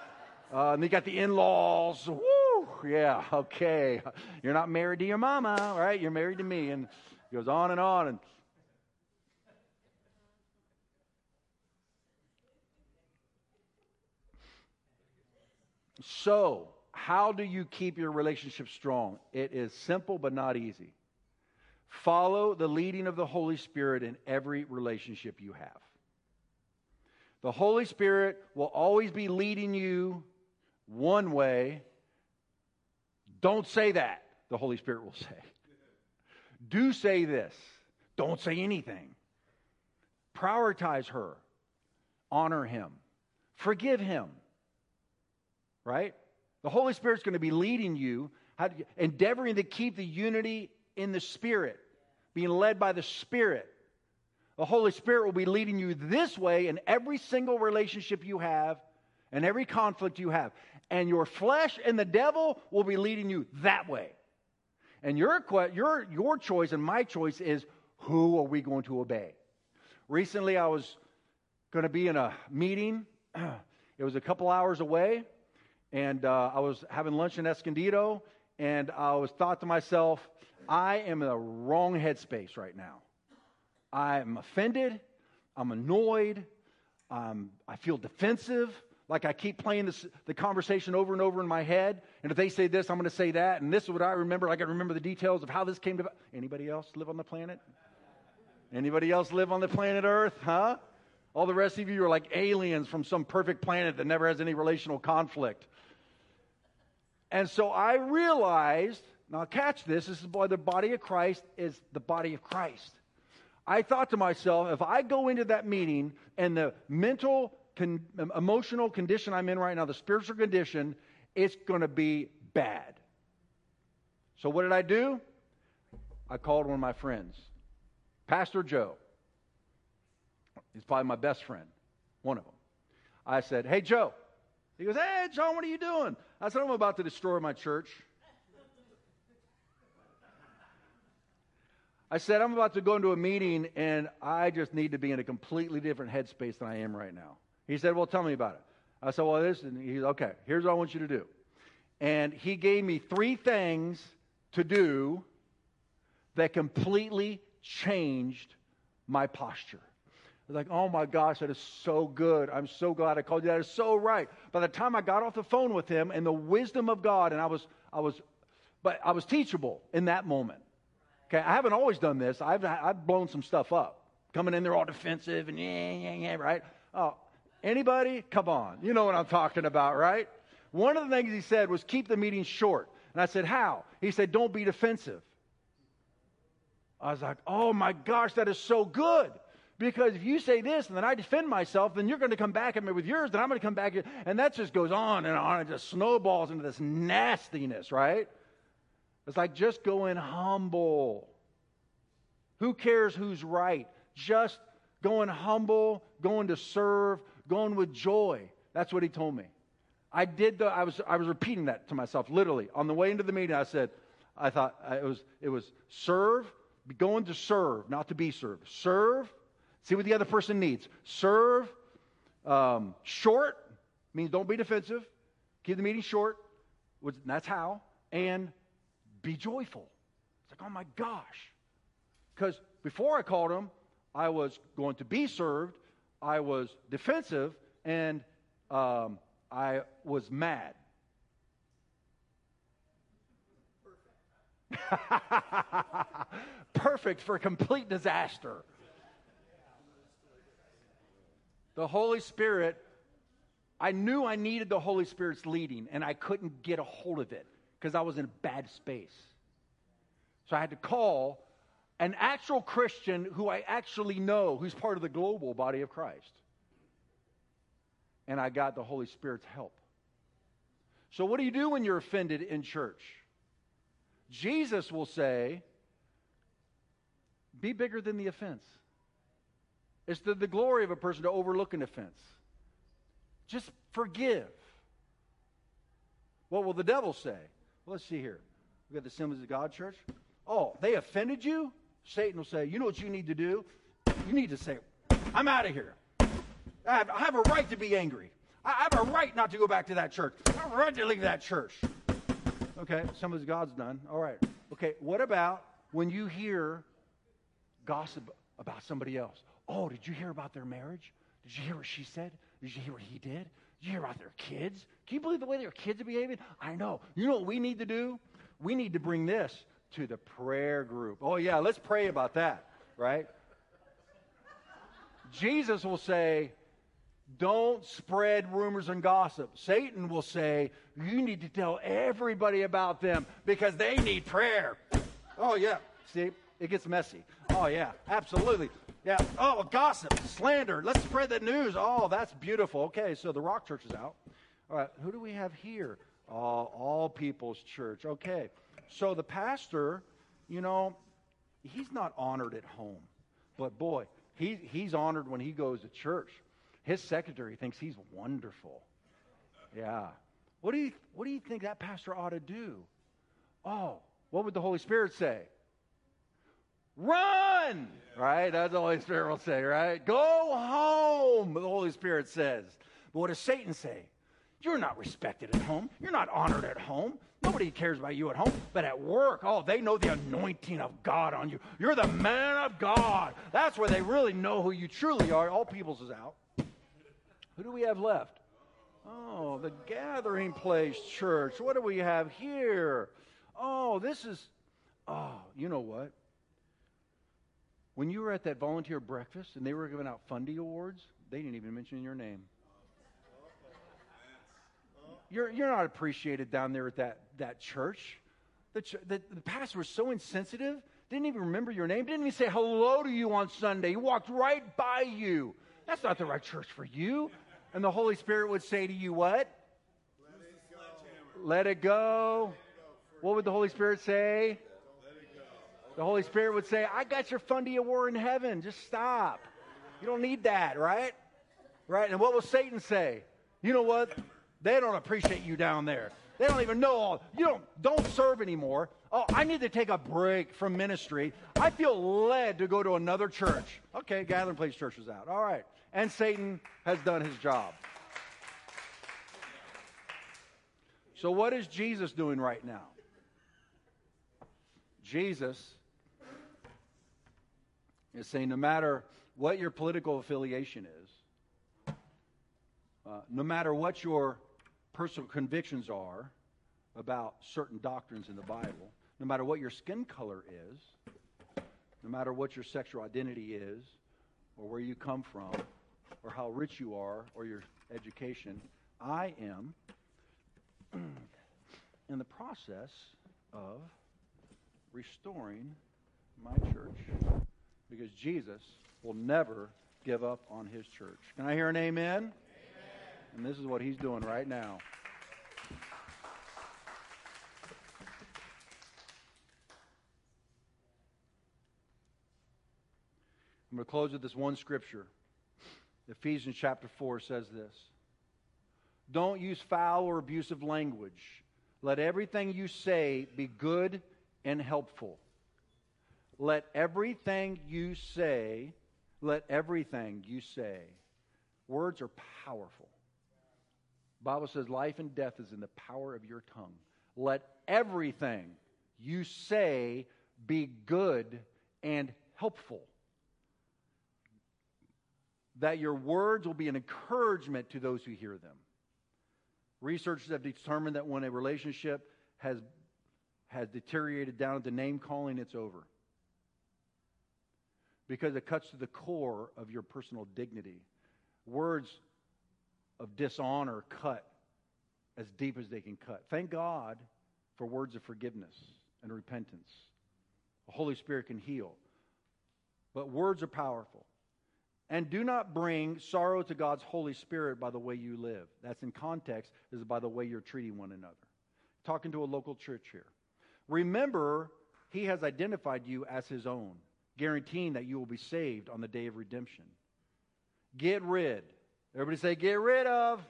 uh, and you got the in-laws. Woo! yeah, okay. You're not married to your mama, right? You're married to me. And it goes on and on. And so, how do you keep your relationship strong? It is simple but not easy. Follow the leading of the Holy Spirit in every relationship you have. The Holy Spirit will always be leading you one way don't say that, the Holy Spirit will say. Do say this. Don't say anything. Prioritize her. honor him, forgive him. Right? The Holy Spirit's going to be leading you, how to, endeavoring to keep the unity in the Spirit, being led by the Spirit. The Holy Spirit will be leading you this way in every single relationship you have and every conflict you have. And your flesh and the devil will be leading you that way. And your, your, your choice and my choice is who are we going to obey? Recently, I was going to be in a meeting. It was a couple hours away, and uh, I was having lunch in Escondido, and I was thought to myself, I am in the wrong headspace right now. I'm offended. I'm annoyed. Um, I feel defensive. Like I keep playing this, the conversation over and over in my head. And if they say this, I'm going to say that. And this is what I remember. I can remember the details of how this came to. Anybody else live on the planet? Anybody else live on the planet Earth? Huh? All the rest of you are like aliens from some perfect planet that never has any relational conflict. And so I realized, now catch this, this is why the body of Christ is the body of Christ. I thought to myself, if I go into that meeting and the mental con- emotional condition I'm in right now, the spiritual condition, it's going to be bad. So, what did I do? I called one of my friends, Pastor Joe. He's probably my best friend, one of them. I said, Hey, Joe. He goes, Hey, John, what are you doing? I said, I'm about to destroy my church. I said, I'm about to go into a meeting and I just need to be in a completely different headspace than I am right now. He said, Well, tell me about it. I said, Well, this, and he's okay, here's what I want you to do. And he gave me three things to do that completely changed my posture. Like, oh my gosh, that is so good. I'm so glad I called you. That is so right. By the time I got off the phone with him and the wisdom of God, and I was, I was, but I was teachable in that moment. Okay, I haven't always done this. I've, I've blown some stuff up. Coming in there all defensive and yeah, yeah, yeah, right? Oh, Anybody? Come on. You know what I'm talking about, right? One of the things he said was keep the meeting short. And I said, How? He said, Don't be defensive. I was like, Oh my gosh, that is so good. Because if you say this and then I defend myself, then you're going to come back at me with yours, then I'm going to come back. At, you. and that just goes on and on. It just snowballs into this nastiness, right? It's like just going humble. Who cares who's right? Just going humble, going to serve, going with joy. That's what he told me. I did the, I was, I was repeating that to myself, literally. On the way into the meeting, I said, I thought it was, it was serve, going to serve, not to be served. Serve, see what the other person needs. Serve, um, short, means don't be defensive. Keep the meeting short, which, that's how. And be joyful. It's like, oh my gosh. Because before I called him, I was going to be served, I was defensive and um, I was mad. Perfect for complete disaster. The Holy Spirit, I knew I needed the Holy Spirit's leading, and I couldn't get a hold of it because I was in a bad space. So I had to call an actual Christian who I actually know, who's part of the global body of Christ. And I got the Holy Spirit's help. So, what do you do when you're offended in church? Jesus will say, be bigger than the offense. It's the, glory of a person to overlook an offense. Just forgive. What will the devil say? Well, let's see here. We got the Assemblies of God Church. Oh, they offended you? Satan will say, You know what you need to do? You need to say, I'm out of here. I have, I have, a right to be angry. I have a right not to go back to that church. I have a right to leave that church. Okay, some of God's done. All right. Okay, what about when you hear gossip about somebody else? Oh, did you hear about their marriage? Did you hear what she said? Did you hear what he did? Did you hear about their kids? Can you believe the way their kids are behaving? I know. You know what we need to do? We need to bring this to the prayer group. Oh, yeah, let's pray about that, right? Jesus will say, don't spread rumors and gossip. Satan will say, you need to tell everybody about them because they need prayer. Oh, yeah. See, it gets messy. Oh, yeah, absolutely. Yeah. Oh, gossip, slander. Let's spread the news. Oh, that's beautiful. Okay, so the Rock Church is out. All right, who do we have here? Oh, all People's Church. Okay, so the pastor, you know, he's not honored at home, but boy, he, he's honored when he goes to church. His secretary thinks he's wonderful. Yeah. What do you, what do you think that pastor ought to do? Oh, what would the Holy Spirit say? Run! Right? That's the Holy Spirit will say, right? Go home, the Holy Spirit says. But what does Satan say? You're not respected at home. You're not honored at home. Nobody cares about you at home, but at work, oh, they know the anointing of God on you. You're the man of God. That's where they really know who you truly are. All peoples is out. Who do we have left? Oh, the gathering place church. What do we have here? Oh, this is, oh, you know what? When you were at that volunteer breakfast and they were giving out Fundy Awards, they didn't even mention your name. You're, you're not appreciated down there at that, that church. The, ch- the, the pastor was so insensitive, didn't even remember your name, didn't even say hello to you on Sunday. He walked right by you. That's not the right church for you. And the Holy Spirit would say to you, What? Let it go. What would the Holy Spirit say? The Holy Spirit would say, I got your Fundy award in heaven. Just stop. You don't need that, right? Right? And what will Satan say? You know what? They don't appreciate you down there. They don't even know all. You don't don't serve anymore. Oh, I need to take a break from ministry. I feel led to go to another church. Okay, Gathering Place Church is out. All right. And Satan has done his job. So what is Jesus doing right now? Jesus is saying no matter what your political affiliation is, uh, no matter what your personal convictions are about certain doctrines in the Bible, no matter what your skin color is, no matter what your sexual identity is, or where you come from, or how rich you are, or your education, I am in the process of restoring my church because Jesus will never give up on his church. Can I hear an amen? And this is what he's doing right now. I'm going to close with this one scripture. Ephesians chapter 4 says this Don't use foul or abusive language. Let everything you say be good and helpful. Let everything you say, let everything you say. Words are powerful. Bible says life and death is in the power of your tongue. Let everything you say be good and helpful. That your words will be an encouragement to those who hear them. Researchers have determined that when a relationship has, has deteriorated down to name calling, it's over. Because it cuts to the core of your personal dignity. Words of dishonor cut as deep as they can cut. Thank God for words of forgiveness and repentance. The Holy Spirit can heal. But words are powerful. And do not bring sorrow to God's Holy Spirit by the way you live. That's in context, is by the way you're treating one another. Talking to a local church here. Remember, He has identified you as His own, guaranteeing that you will be saved on the day of redemption. Get rid Everybody say, get rid of.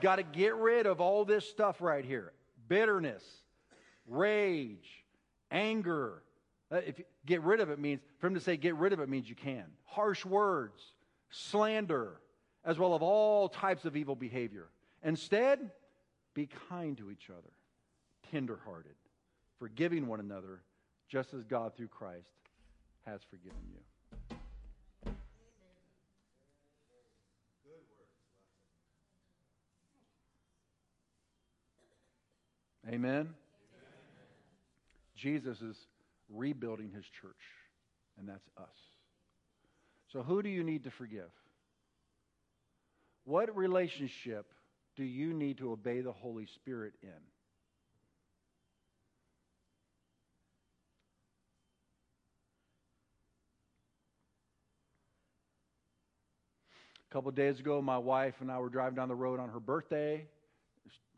Got to get rid of all this stuff right here bitterness, rage, anger. Uh, if you, get rid of it means, for him to say get rid of it means you can. Harsh words, slander, as well of all types of evil behavior. Instead, be kind to each other, tenderhearted, forgiving one another, just as God through Christ has forgiven you. Amen? Amen? Jesus is rebuilding his church, and that's us. So, who do you need to forgive? What relationship do you need to obey the Holy Spirit in? A couple days ago, my wife and I were driving down the road on her birthday.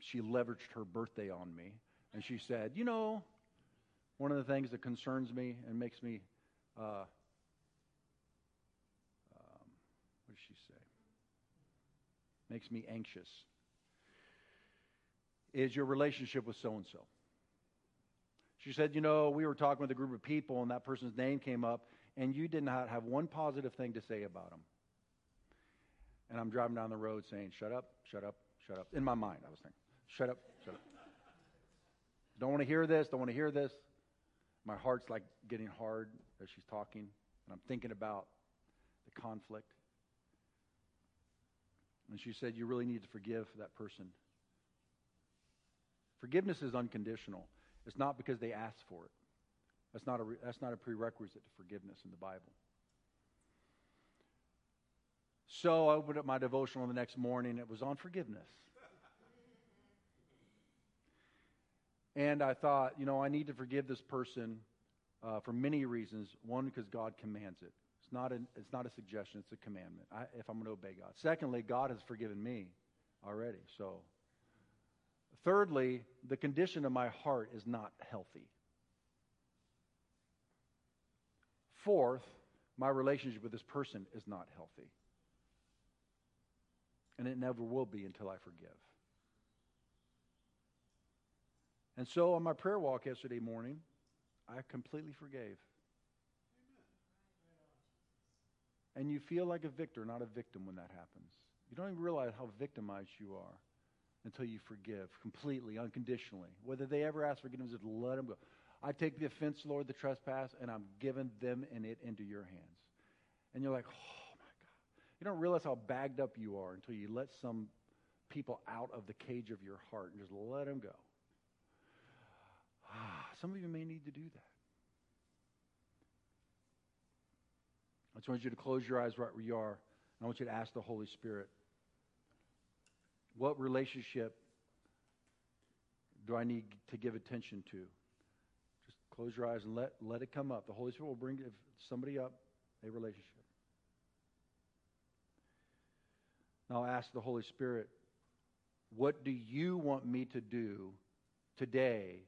She leveraged her birthday on me. And she said, You know, one of the things that concerns me and makes me, uh, um, what did she say? Makes me anxious is your relationship with so and so. She said, You know, we were talking with a group of people, and that person's name came up, and you did not have one positive thing to say about them. And I'm driving down the road saying, Shut up, shut up, shut up. In my mind, I was thinking, Shut up, shut up. Don't want to hear this, don't want to hear this. My heart's like getting hard as she's talking, and I'm thinking about the conflict. And she said, You really need to forgive that person. Forgiveness is unconditional. It's not because they asked for it. That's not a, that's not a prerequisite to forgiveness in the Bible. So I opened up my devotional the next morning. It was on forgiveness. And I thought, you know, I need to forgive this person uh, for many reasons. One, because God commands it. It's not, a, it's not a suggestion, it's a commandment I, if I'm going to obey God. Secondly, God has forgiven me already. So, thirdly, the condition of my heart is not healthy. Fourth, my relationship with this person is not healthy. And it never will be until I forgive. And so on my prayer walk yesterday morning, I completely forgave. And you feel like a victor, not a victim, when that happens. You don't even realize how victimized you are until you forgive completely, unconditionally. Whether they ever ask forgiveness, just let them go. I take the offense, Lord, the trespass, and I'm giving them and it into your hands. And you're like, oh. You don't realize how bagged up you are until you let some people out of the cage of your heart and just let them go. Ah, some of you may need to do that. I just want you to close your eyes right where you are. and I want you to ask the Holy Spirit, what relationship do I need to give attention to? Just close your eyes and let, let it come up. The Holy Spirit will bring somebody up a relationship. Now ask the Holy Spirit, what do you want me to do today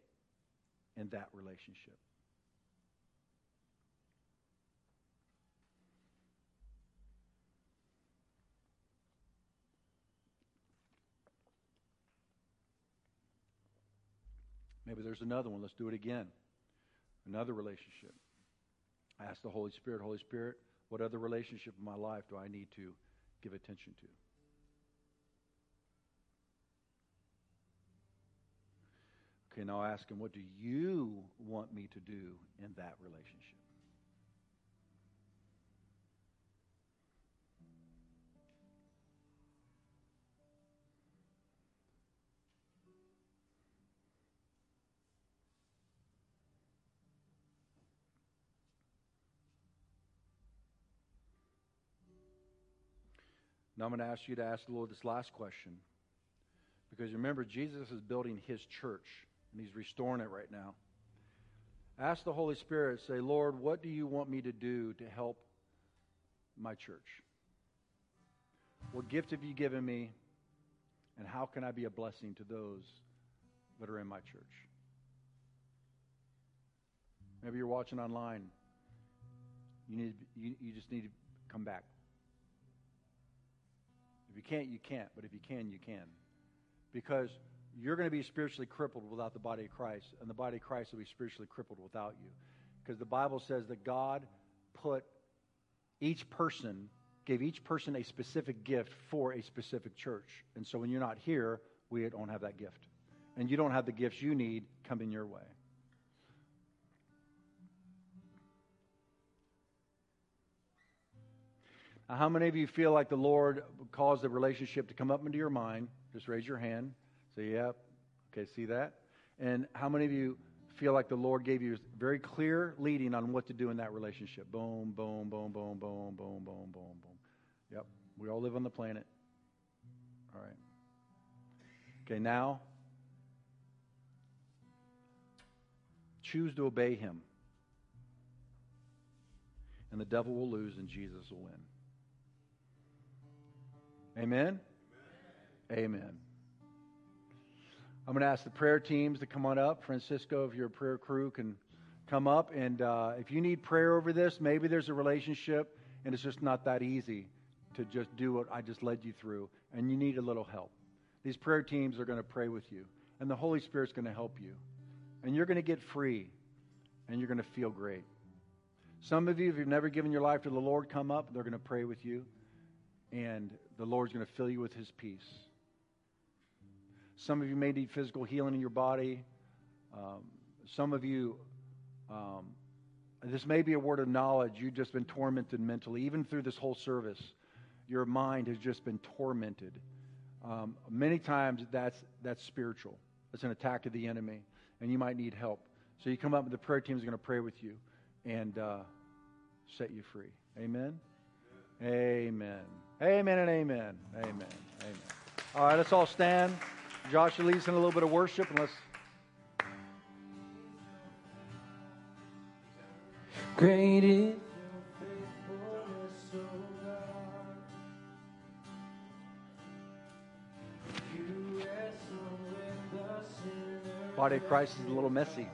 in that relationship. Maybe there's another one. Let's do it again. Another relationship. I ask the Holy Spirit, Holy Spirit, what other relationship in my life do I need to give attention to? Okay, now ask him, what do you want me to do in that relationship? Now I'm going to ask you to ask the Lord this last question. Because remember, Jesus is building his church and He's restoring it right now. Ask the Holy Spirit, say, Lord, what do you want me to do to help my church? What gift have you given me? And how can I be a blessing to those that are in my church? Maybe you're watching online. You, need, you, you just need to come back. If you can't, you can't. But if you can, you can. Because you're going to be spiritually crippled without the body of Christ, and the body of Christ will be spiritually crippled without you. Because the Bible says that God put each person, gave each person a specific gift for a specific church. And so when you're not here, we don't have that gift. And you don't have the gifts you need coming your way. Now, how many of you feel like the Lord caused the relationship to come up into your mind? Just raise your hand. Say, yep. Okay, see that? And how many of you feel like the Lord gave you very clear leading on what to do in that relationship? Boom, boom, boom, boom, boom, boom, boom, boom, boom. Yep. We all live on the planet. All right. Okay, now choose to obey him. And the devil will lose and Jesus will win. Amen? Amen. I'm going to ask the prayer teams to come on up. Francisco, if your prayer crew can come up. And uh, if you need prayer over this, maybe there's a relationship and it's just not that easy to just do what I just led you through, and you need a little help. These prayer teams are going to pray with you, and the Holy Spirit's going to help you. And you're going to get free, and you're going to feel great. Some of you, if you've never given your life to the Lord, come up. They're going to pray with you, and the Lord's going to fill you with His peace. Some of you may need physical healing in your body. Um, some of you, um, this may be a word of knowledge. You've just been tormented mentally. Even through this whole service, your mind has just been tormented. Um, many times that's, that's spiritual. It's an attack of the enemy, and you might need help. So you come up, and the prayer team is going to pray with you and uh, set you free. Amen? Amen. Amen and amen. Amen. Amen. All right, let's all stand. Josh will lead in a little bit of worship, and let's. Great is Body of Christ is a little messy.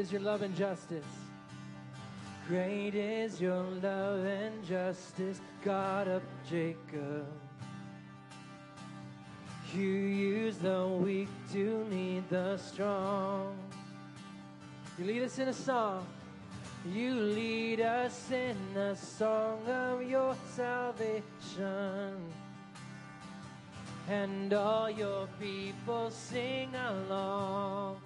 Is your love and justice. Great is your love and justice, God of Jacob. You use the weak to lead the strong. You lead us in a song. You lead us in a song of your salvation. And all your people sing along.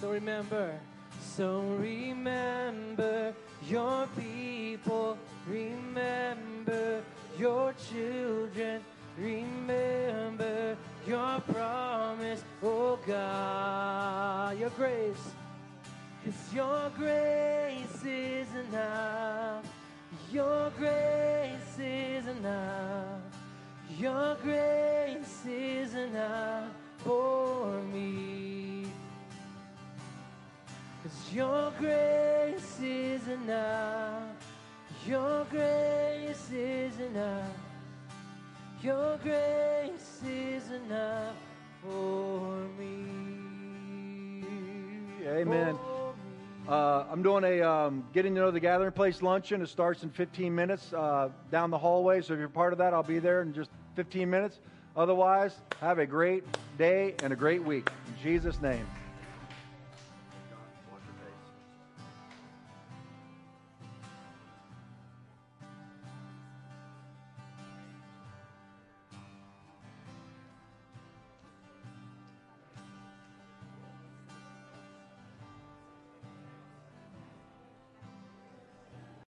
So remember, so remember your people, remember your children Remember your promise, oh God, your grace. Cause your grace is enough. Your grace is enough. Your grace is enough for me. Your grace is enough. Your grace is enough. Your grace is enough for me. Amen. Uh, I'm doing a um, getting to know the gathering place luncheon. It starts in 15 minutes uh, down the hallway. So if you're part of that, I'll be there in just 15 minutes. Otherwise, have a great day and a great week. In Jesus' name.